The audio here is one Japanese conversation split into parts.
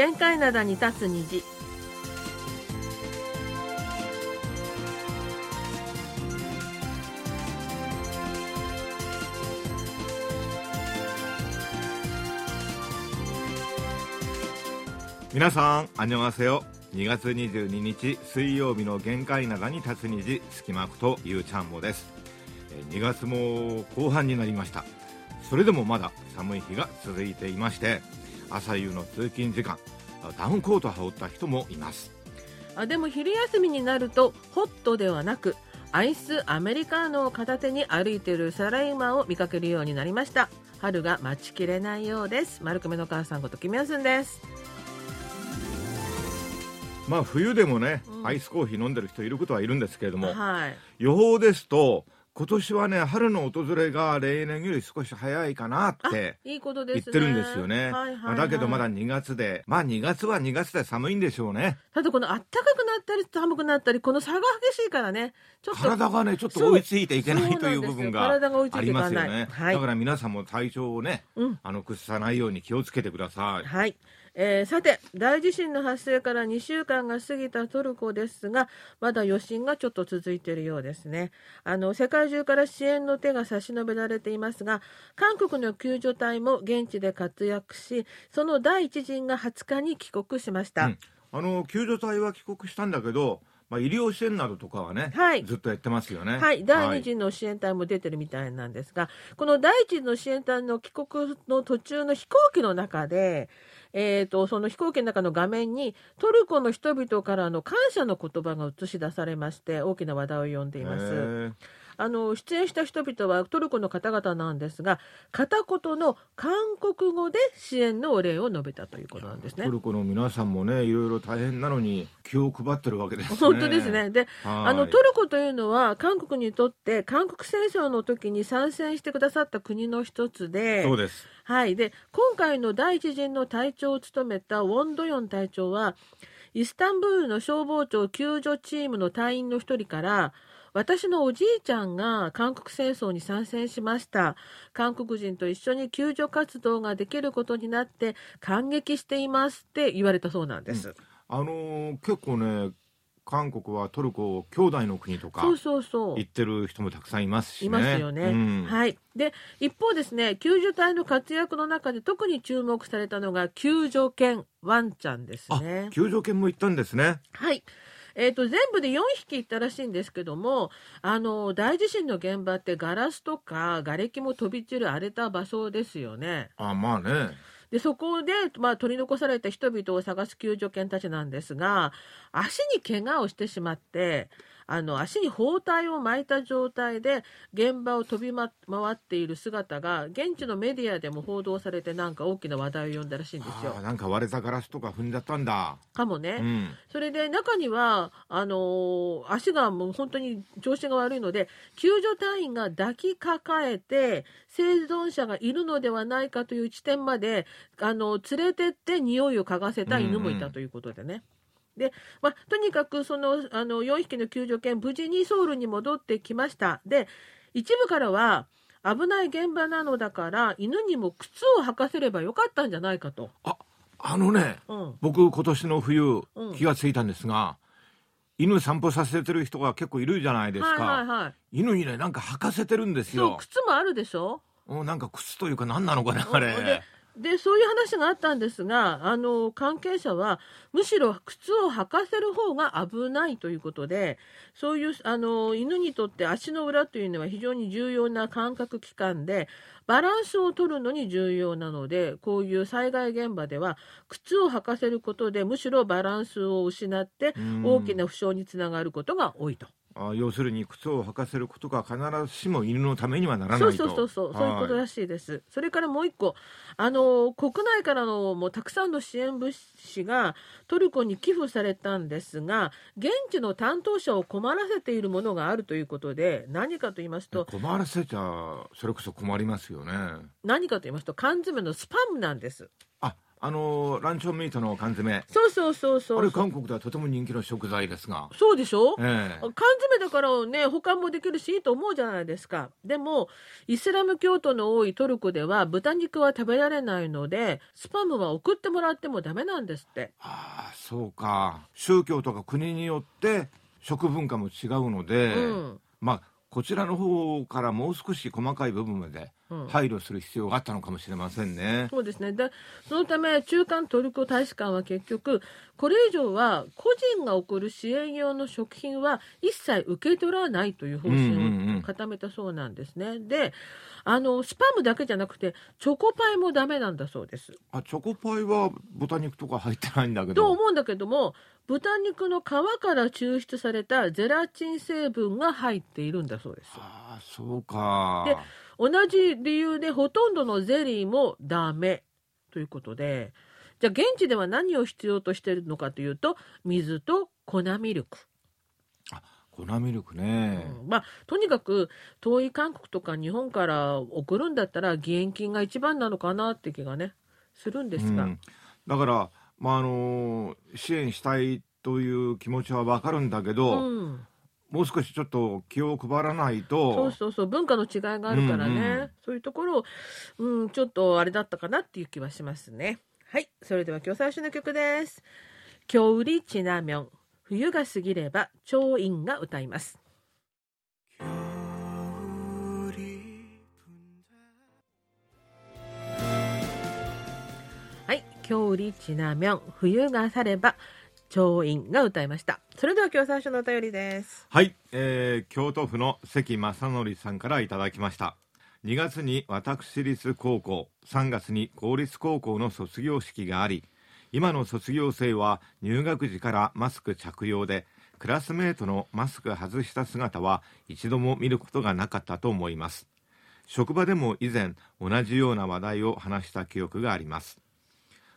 限界灘に立つ虹皆さん、あにょがせよ。2月22日水曜日の限界灘に立つ虹、隙間区というちゃんぼです。えー2月も後半になりました。それでもまだ寒い日が続いていまして、朝夕の通勤時間、ダウンコートを羽織った人もいます。あでも昼休みになるとホットではなくアイスアメリカーノを片手に歩いているサラリーマンを見かけるようになりました。春が待ちきれないようです。丸亀の母さんことキミヤスンです。まあ冬でもね、うん。アイスコーヒー飲んでる人いることはいるんですけれども、はい。予報ですと、今年はね、春の訪れが例年より少し早いかなっていいことで言ってるんですよね。だけどまだ2月で、まあ2月は2月で寒いんでしょうね。ただこの暖かくなったり寒くなったりこの差が激しいからね。ちょっと体がね、ちょっと追いついていけないという部分がありますよね。はい。だから皆さんも体調をね、うん。あの、崩さないように気をつけてください。はい、えーさて大地震の発生から2週間が過ぎたトルコですがまだ余震がちょっと続いているようですね。あの世界中から支援の手が差し伸べられていますが韓国の救助隊も現地で活躍しその第一陣が20日に帰国しました、うん。あの、救助隊は帰国したんだけど、まあ医療支援などとかはね、はい。ずっとやってますよね。はい、第二次の支援隊も出てるみたいなんですが、この第一次の支援隊の帰国の途中の飛行機の中で、えー、とその飛行機の中の画面にトルコの人々からの感謝の言葉が映し出されまして大きな話題を呼んでいます。あの出演した人々はトルコの方々なんですが片言の韓国語で支援のお礼を述べたということなんですねト。ルコの皆さんもね、いろいろ大変なのに気を配ってるわけですね。本当ですね。で、はいあのトルコというのは韓国にとって韓国戦争の時に参戦してくださった国の一つで、そうです。はい。で、今回の第一陣の隊長を務めたウォンドヨン隊長は、イスタンブールの消防庁救助チームの隊員の一人から、私のおじいちゃんが韓国戦争に参戦しました。韓国人と一緒に救助活動ができることになって感激していますって言われたそうなんです。あのー結構ね、韓国はトルコを兄弟の国とかそうそうそう。言ってる人もたくさんいますしね。いますよね。うんはい。で、一方ですね、救助隊の活躍の中で特に注目されたのが救助犬ワンちゃんですあね、。救助犬も行ったんですね。はい。えー、と全部で4匹いたらしいんですけどもあの大地震の現場ってガラスとか瓦礫も飛び散る荒れた場所ですよね。あ、まあね。でそこで、まあ、取り残された人々を探す救助犬たちなんですが足に怪我をしてしまってあの足に包帯を巻いた状態で現場を飛びま回っている姿が現地のメディアでも報道されてなんか大きな話題を呼んだらしいんですよあ。なんか割れたガラスとか踏んじゃったんだ。かもね。うん。それで中にはあのー足がもう本当に調子が悪いので救助隊員が抱きかかえて生存者がいるのではないかという地点まであの連れてって匂いを嗅がせた犬もいたということでね。でまあ、とにかくそのあの4匹の救助犬無事にソウルに戻ってきました。で一部からは危ない現場なのだから犬にも靴を履かせればよかったんじゃないかと。あ、あのね、うん僕今年の冬うん気がついたんですが、犬散歩させてる人が結構いるじゃないですか。はいはいはい。犬にね、なんか履かせてるんですそうよ。靴もあるでしょ？うんなんか靴というか何なのかな、あれ。ででそういう話があったんですがあの関係者はむしろ靴を履かせる方が危ないということでそういうあの犬にとって足の裏というのは非常に重要な感覚器官でバランスを取るのに重要なのでこういう災害現場では靴を履かせることでむしろバランスを失ってうん大きな負傷につながることが多いと。あ要するに靴を履かせることが必ずしも犬のためにはならないとそうそうそうそうそういうことはいらしいです。それからもう一個あの国内からのもうたくさんの支援物資がトルコに寄付されたんですが現地の担当者を困らせているものがあるということで何かと言いますと困らせちゃそれこそ困りますよね何かと言いますと缶詰のスパムなんです。ああのランチョンミートの缶詰。そうそうそうそう。あれ韓国ではとても人気の食材ですが。そうでしょ、ええ。缶詰だからね保管もできるしいいと思うじゃないですか。でもイスラム教徒の多いトルコでは豚肉は食べられないのでスパムは送ってもらってもダメなんですって。ああそうか。宗教とか国によって食文化も違うので、うん。まあこちらの方からもう少し細かい部分までうん配慮する必要があったのかもしれませんね。そうですねでそのため中間トルコ大使館は結局これ以上は個人が送る支援用の食品は一切受け取らないという方針うんうんうんを固めたそうなんですね。であのスパムだけじゃなくてチョコパイもダメなんだそうです。あチョコパイは豚肉とか入ってないんだけどと思うんだけども豚肉の皮から抽出されたゼラチン成分が入っているんだそうです。ああそうかで同じ理由でほとんどのゼリーもダメ。ということでじゃあ現地では何を必要としているのかというと水と粉ミルク、粉ミルクね、うん。まあとにかく遠い韓国とか日本から送るんだったら義援金が一番なのかなって気がねするんですが、うん。だから、まああの支援したいという気持ちはわかるんだけど、うんもう少しちょっと気を配らないと。そうそうそう文化の違いがあるからね、うんうん、そういうところを、うん、ちょっとあれだったかなっていう気はしますね。はい。それでは今日最初の曲です「京売りちなみょん。冬が過ぎれば調印が歌います」はい「京売りちなみょん。冬が去れば超員が歌いました。それでは今日最初のお便りです。はい、えー京都府の関正則さんからいただきました。2月に私立高校3月に公立高校の卒業式があり今の卒業生は入学時からマスク着用でクラスメートのマスク外した姿は一度も見ることがなかったと思います。職場でも以前同じような話題を話した記憶があります。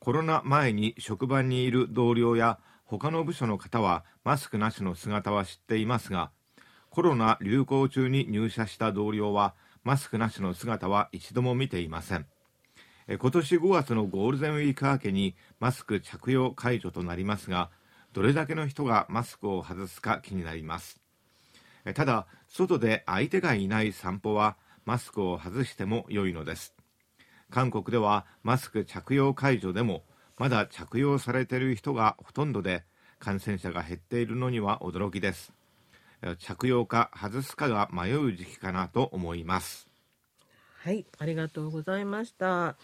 コロナ前に職場にいる同僚や他の部署の方はマスクなしの姿は知っていますがコロナ流行中に入社した同僚はマスクなしの姿は一度も見ていません。今年5月のゴールデンウィーク明けにマスク着用解除となりますがどれだけの人がマスクを外すか気になります。ただ外で相手がいない散歩はマスクを外しても良いのです。韓国ではマスク着用解除でもまだ着用されている人がほとんどで感染者が減っているのには驚きです着用か外すかが迷う時期かなと思いますはい、ありがとうございました。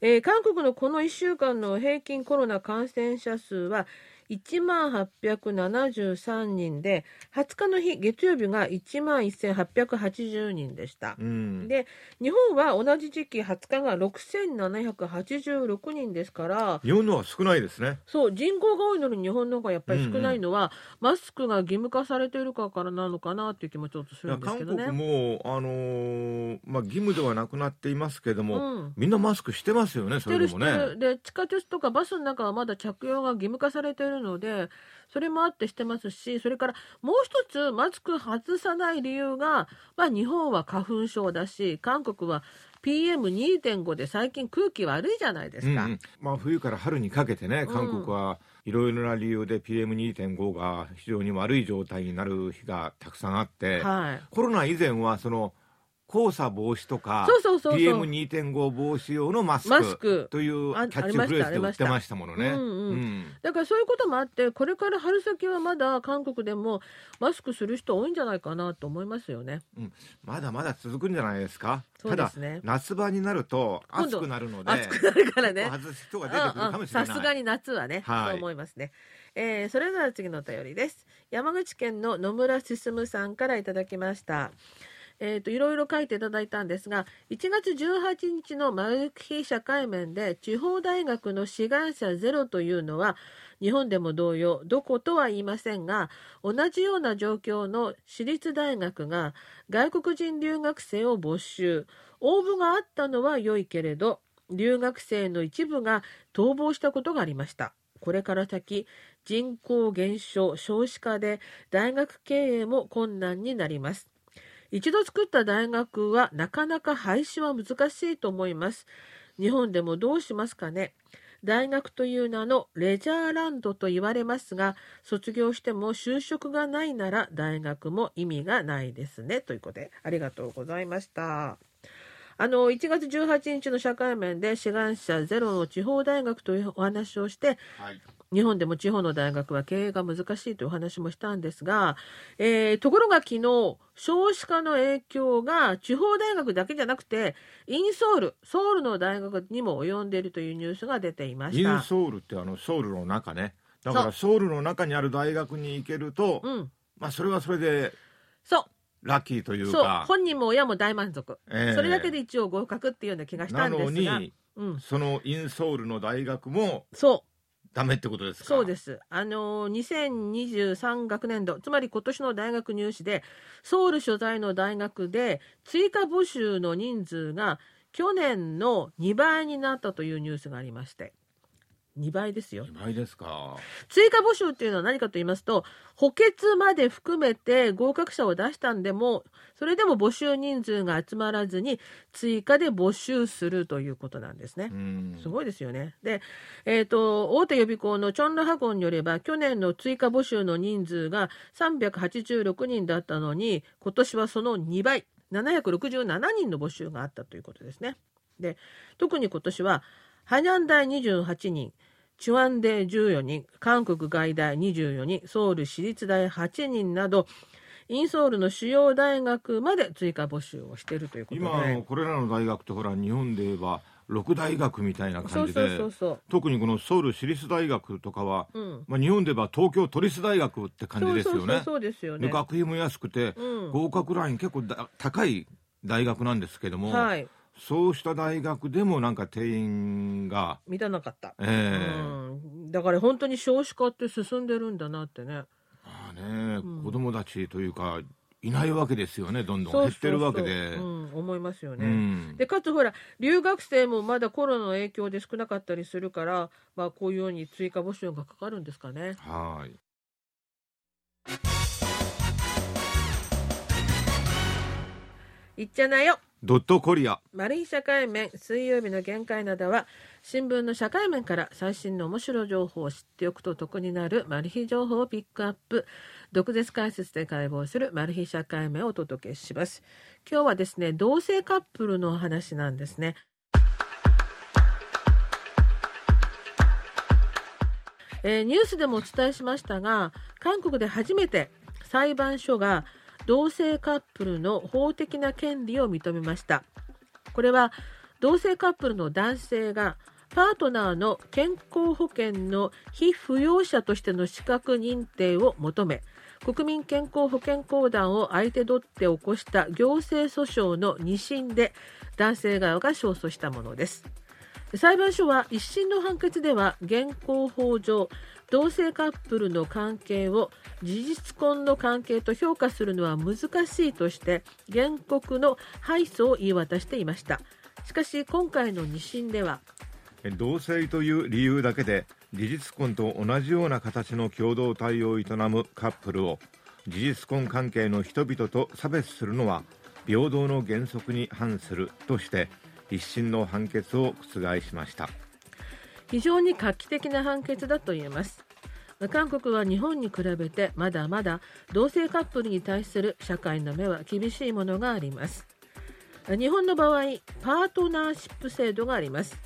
えー韓国のこの1週間の平均コロナ感染者数は1万873人で、20日の日、月曜日が1万1880人でした。う。ん。で、日本は同じ時期20日が6786人ですから、日本のは少ないですね。そう人口が多いのに日本の方がやっぱり少ないのは、マスクが義務化されているからなのかなっていう気もちょっとするんですけど国ね。も、あのーまあ、義務ではなくなっていますけれども、うん。みんなマスクしてますよねそれでもね。で地下鉄とかバスの中はまだ着用が義務化されているのでそれもあってしてますしそれからもう一つマスク外さない理由が、まあ、日本は花粉症だし韓国は PM2.5 で最近空気悪いじゃないですか。うんうん。まあ、冬から春にかけてね韓国はいろいろな理由で PM2.5 が非常に悪い状態になる日がたくさんあって、はい。コロナ以前はその黄砂防止とかそうそうそうそう PM2.5 防止用のマスクマスクというキあャッチフレーズで売ってましたものね。うんうんうんだからそういうこともあってこれから春先はまだ韓国でもマスクする人多いんじゃないかなと思いますよね。まだまだ続くんじゃないですか。そうですねただ夏場になると暑くなるので暑くなるからね。外す人が出てくるかもしれない。さすがに夏はね、はいそう思いますね。えーそれでは次のお便りです。山口県の野村進さんからいただきました。えー、といろいろ書いていただいたんですが1月18日のマルキ社会面で地方大学の志願者ゼロというのは日本でも同様どことは言いませんが同じような状況の私立大学が外国人留学生を募集。応募があったのは良いけれど留学生の一部が逃亡したことがありました。これから先人口減少少子化で大学経営も困難になります。一度作った大学はなかなか廃止は難しいと思います。日本でもどうしますかね。大学という名のレジャーランドと言われますが卒業しても就職がないなら大学も意味がないですね。ということでありがとうございました。あの1月18日の社会面で志願者ゼロの地方大学というお話をして、はい、日本でも地方の大学は経営が難しいというお話もしたんですが、えー、ところが昨日少子化の影響が地方大学だけじゃなくてインソールソウルの大学にも及んでいるというニュースが出ていました。インソールってあのソウルの中ね。だからソウルの中にある大学に行けると、うん、まあそれはそれでそうラッキーというか。本人も親も大満足、えー、それだけで一応合格っていうような気がしたんですが。なのに、うん、そのインソールの大学もそう。ダメってことですか？そうです。あの、2023学年度、つまり今年の大学入試で、ソウル所在の大学で追加募集の人数が去年の2倍になったというニュースがありまして。2倍ですよ。2倍ですか。追加募集っていうのは何かと言いますと、補欠まで含めて合格者を出したんでも、それでも募集人数が集まらずに、追加で募集するということなんですね。すごいですよね。で、えっ、ー、と、大手予備校のチョンラハゴンによれば、去年の追加募集の人数が386人だったのに、今年はその2倍、767人の募集があったということですね。で、特に今年は、ハニャン大28人、チュアンデ14人、韓国外大24人、ソウル私立大8人など、インソールの主要大学まで追加募集をしているということで。今これらの大学ってほら日本で言えば6大学みたいな感じで特にこのソウル私立大学とかは、うん、まあ、日本で言えば東京都立大学って感じですよね。そうですよね。学費も安くて、うん、合格ライン結構高い大学なんですけども、はい、そうした大学でもなんか定員が満たなかった、えー、うん、だから本当に少子化って進んでるんだなってね。ああね、うん、子供たちというかいないわけですよねどんどん。減ってるわけで。思いますよね、うん、でかつほら留学生もまだコロナの影響で少なかったりするから、まあ、こういうように追加募集がかかるんですかね。はい。いっちゃなよドットコリア。マル秘社会面水曜日の限界などは新聞の社会面から最新の面白い情報を知っておくと得になるマル秘情報をピックアップ毒舌解説で解剖するマル秘社会面をお届けします。今日はですね同性カップルの話なんですね。えー、ニュースでもお伝えしましたが韓国で初めて裁判所が同性カップルの法的な権利を認めました。これは同性カップルの男性がパートナーの健康保険の非扶養者としての資格認定を求め国民健康保険公団を相手取って起こした行政訴訟の2審で男性側が勝訴したものです。裁判所は1審の判決では現行法上同性カップルの関係を事実婚の関係と評価するのは難しいとして原告の敗訴を言い渡していました。しかし今回の2審では同性という理由だけで事実婚と同じような形の共同体を営むカップルを事実婚関係の人々と差別するのは平等の原則に反するとして一審の判決を覆しました。非常に画期的な判決だと言えます。韓国は日本に比べてまだまだ同性カップルに対する社会の目は厳しいものがあります。日本の場合パートナーシップ制度があります。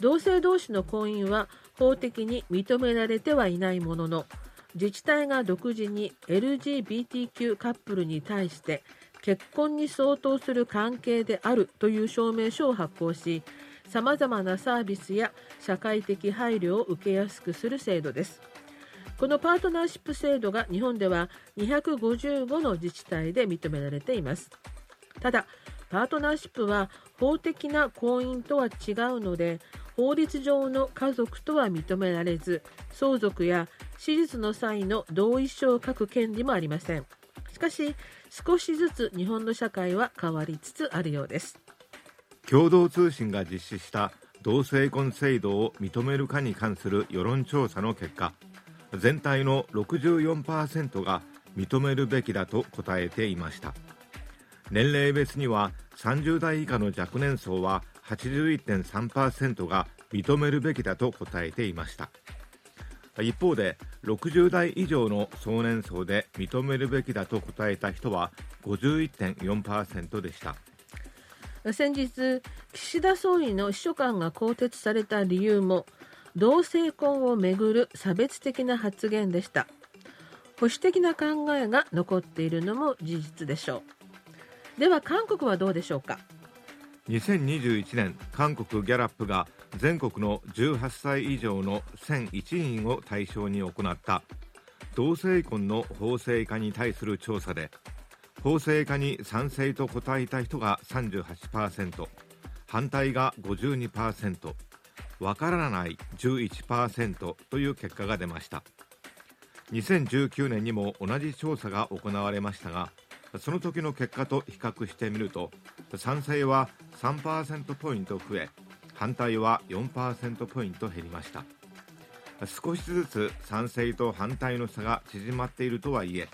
同性同士の婚姻は法的に認められてはいないものの自治体が独自に LGBTQ カップルに対して結婚に相当する関係であるという証明書を発行しさまざまなサービスや社会的配慮を受けやすくする制度です。このパートナーシップ制度が日本では255の自治体で認められています。ただパートナーシップは法的な婚姻とは違うので法律上の家族とは認められず相続や手術の際の同意書を書く権利もありません。しかし少しずつ日本の社会は変わりつつあるようです。共同通信が実施した同性婚制度を認めるかに関する世論調査の結果全体の64%が認めるべきだと答えていました。年齢別には30代以下の若年層は81.3%が認めるべきだと答えていました。一方で60代以上の総年層で認めるべきだと答えた人は51.4%でした。先日岸田総理の秘書官が更迭された理由も同性婚をめぐる差別的な発言でした。保守的な考えが残っているのも事実でしょう。では韓国はどうでしょうか？2021年韓国ギャラップが全国の18歳以上の1001人を対象に行った。同性婚の法制化に対する調査で法制化に賛成と答えた人が38%反対が52%わからない11%という結果が出ました。2019年にも同じ調査が行われましたがその時の結果と比較してみると賛成は3%ポイント増え反対は4%ポイント減りました。少しずつ賛成と反対の差が縮まっているとはいえ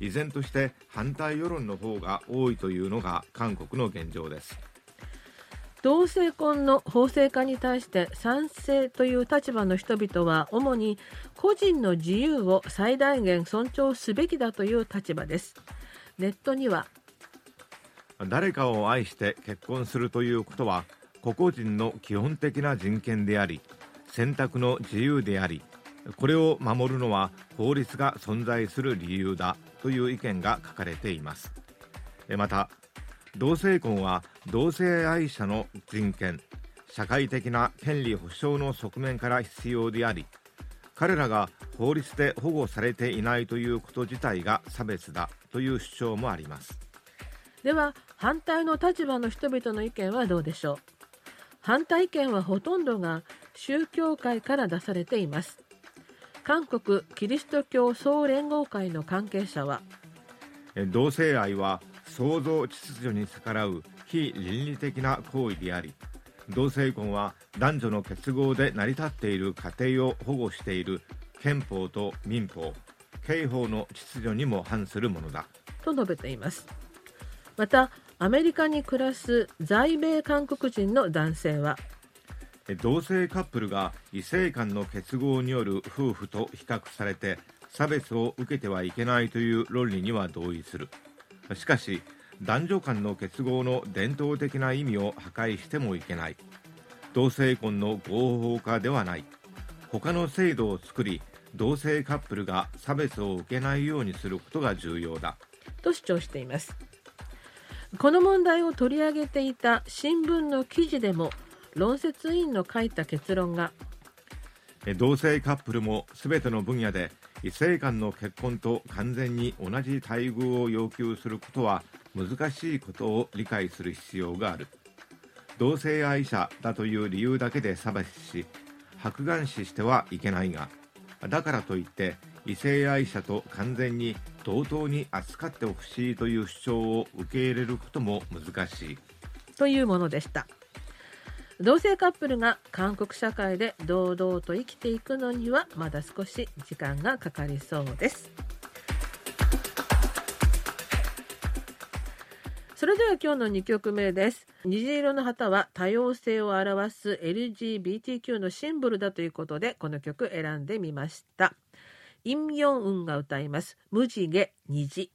依然として反対世論の方が多いというのが韓国の現状です。同性婚の法制化に対して賛成という立場の人々は主に個人の自由を最大限尊重すべきだという立場です。ネットには誰かを愛して結婚するということは個々人の基本的な人権であり選択の自由でありこれを守るのは法律が存在する理由だという意見が書かれています。また同性婚は同性愛者の人権社会的な権利保障の側面から必要であり彼らが法律で保護されていないということ自体が差別だという主張もあります。では反対の立場の人々の意見はどうでしょう？反対意見はほとんどが宗教界から出されています。韓国キリスト教総連合会の関係者は同性愛は創造秩序に逆らう非倫理的な行為であり同性婚は男女の結合で成り立っている家庭を保護している憲法と民法刑法の秩序にも反するものだ。と述べています。またアメリカに暮らす在米韓国人の男性は？同性カップルが異性間の結合による夫婦と比較されて差別を受けてはいけないという論理には同意する。しかし男女間の結合の伝統的な意味を破壊してもいけない。同性婚の合法化ではない。他の制度を作り同性カップルが差別を受けないようにすることが重要だ。と主張していますこの問題を取り上げていた新聞の記事でも論説委員の書いた結論が同性カップルも全ての分野で異性間の結婚と完全に同じ待遇を要求することは難しいことを理解する必要がある。同性愛者だという理由だけで差別し白眼視してはいけないがだからといって異性愛者と完全に同等に扱ってほしいという主張を受け入れることも難しい。というものでした。同性カップルが韓国社会で堂々と生きていくのにはまだ少し時間がかかりそうです。それでは今日の2曲目です。虹色の旗は多様性を表す LGBTQ のシンボルだということでこの曲選んでみました。イン・ヨンウンが歌います無地毛虹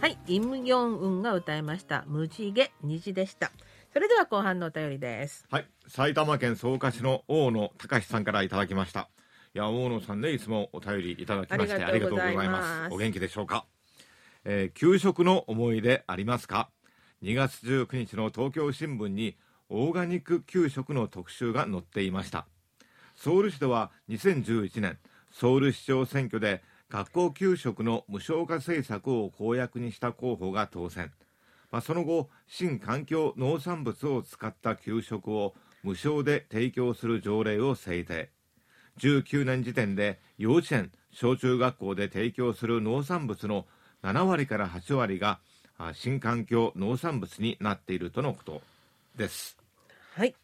はい、イムヨンウンが歌いました無地毛虹でした。それでは後半のお便りです。はい、埼玉県草加市の大野隆さんからいただきました。いや大野さんねいつもお便りいただきましてありがとうございます。お元気でしょうか？えー、給食の思い出ありますか？2月19日の東京新聞にオーガニック給食の特集が載っていました。ソウル市では2011年ソウル市長選挙で学校給食の無償化政策を公約にした候補が当選、まあ、その後新環境農産物を使った給食を無償で提供する条例を制定19年時点で幼稚園小中学校で提供する農産物の7割から8割が新環境農産物になっているとのことです。はい。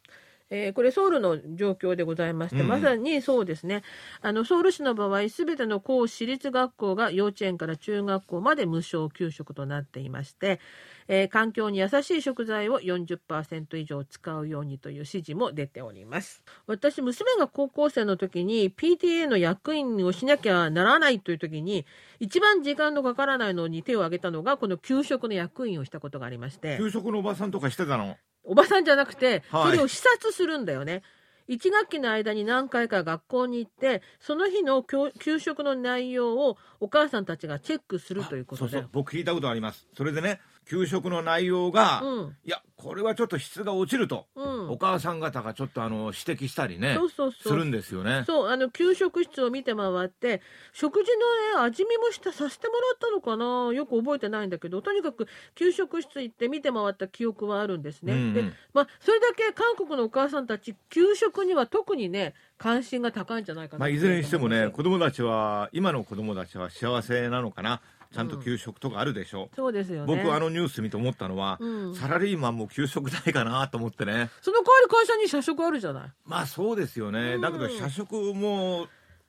えー、これソウルの状況でございまして、うん、まさにそうですね。あのソウル市の場合すべての公私立学校が幼稚園から中学校まで無償給食となっていまして、えー、環境に優しい食材を40%以上使うようにという指示も出ております。私娘が高校生の時に PTA の役員をしなきゃならないという時に一番時間のかからないのに手を挙げたのがこの給食の役員をしたことがありまして。給食のおばさんとかしてたの？おばさんじゃなくて、それを視察するんだよね。1学期の間に何回か学校に行ってその日の給食の内容をお母さんたちがチェックするということでそうそう。僕聞いたことあります。それでね給食の内容が、うん、いやこれはちょっと質が落ちると、うん、お母さん方がちょっとあの指摘したりねそうそうそう。するんですよね。そうあの給食室を見て回って食事の、ね、味見もしたさせてもらったのかな？よく覚えてないんだけどとにかく給食室行って見て回った記憶はあるんですね、うんうん、でまあそれだけ韓国のお母さんたち給食には特にね関心が高いんじゃないかな、まあ、いずれにしてもね子供たちは今の子供たちは幸せなのかな？ちゃんと給食とかあるでしょ、うん、そうですよね。僕あのニュース見て思ったのは、うん、サラリーマンも給食ないかなと思ってね。その代わり会社に社食あるじゃない。まあそうですよね、うん、だけど社食も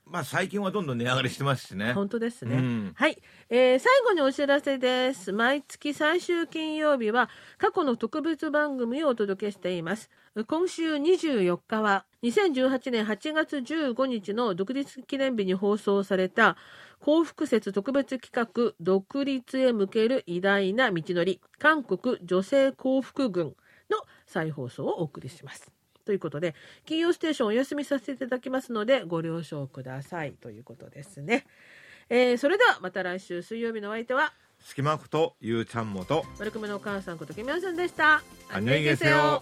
まあ最近はどんどん値上がりしてますしね。本当ですね。うん、はい、えー、最後にお知らせです。毎月最終金曜日は過去の特別番組をお届けしています。今週24日は2018年8月15日の独立記念日に放送された幸福節特別企画独立へ向ける偉大な道のり韓国女性幸福軍の再放送をお送りします。ということで、金曜ステーションお休みさせていただきますので、ご了承くださいということですね。えー、それではまた来週水曜日のお相手は、隙間ことゆうちゃんもと、丸くめのお母さんこときみやさんでした。안녕히계세 요。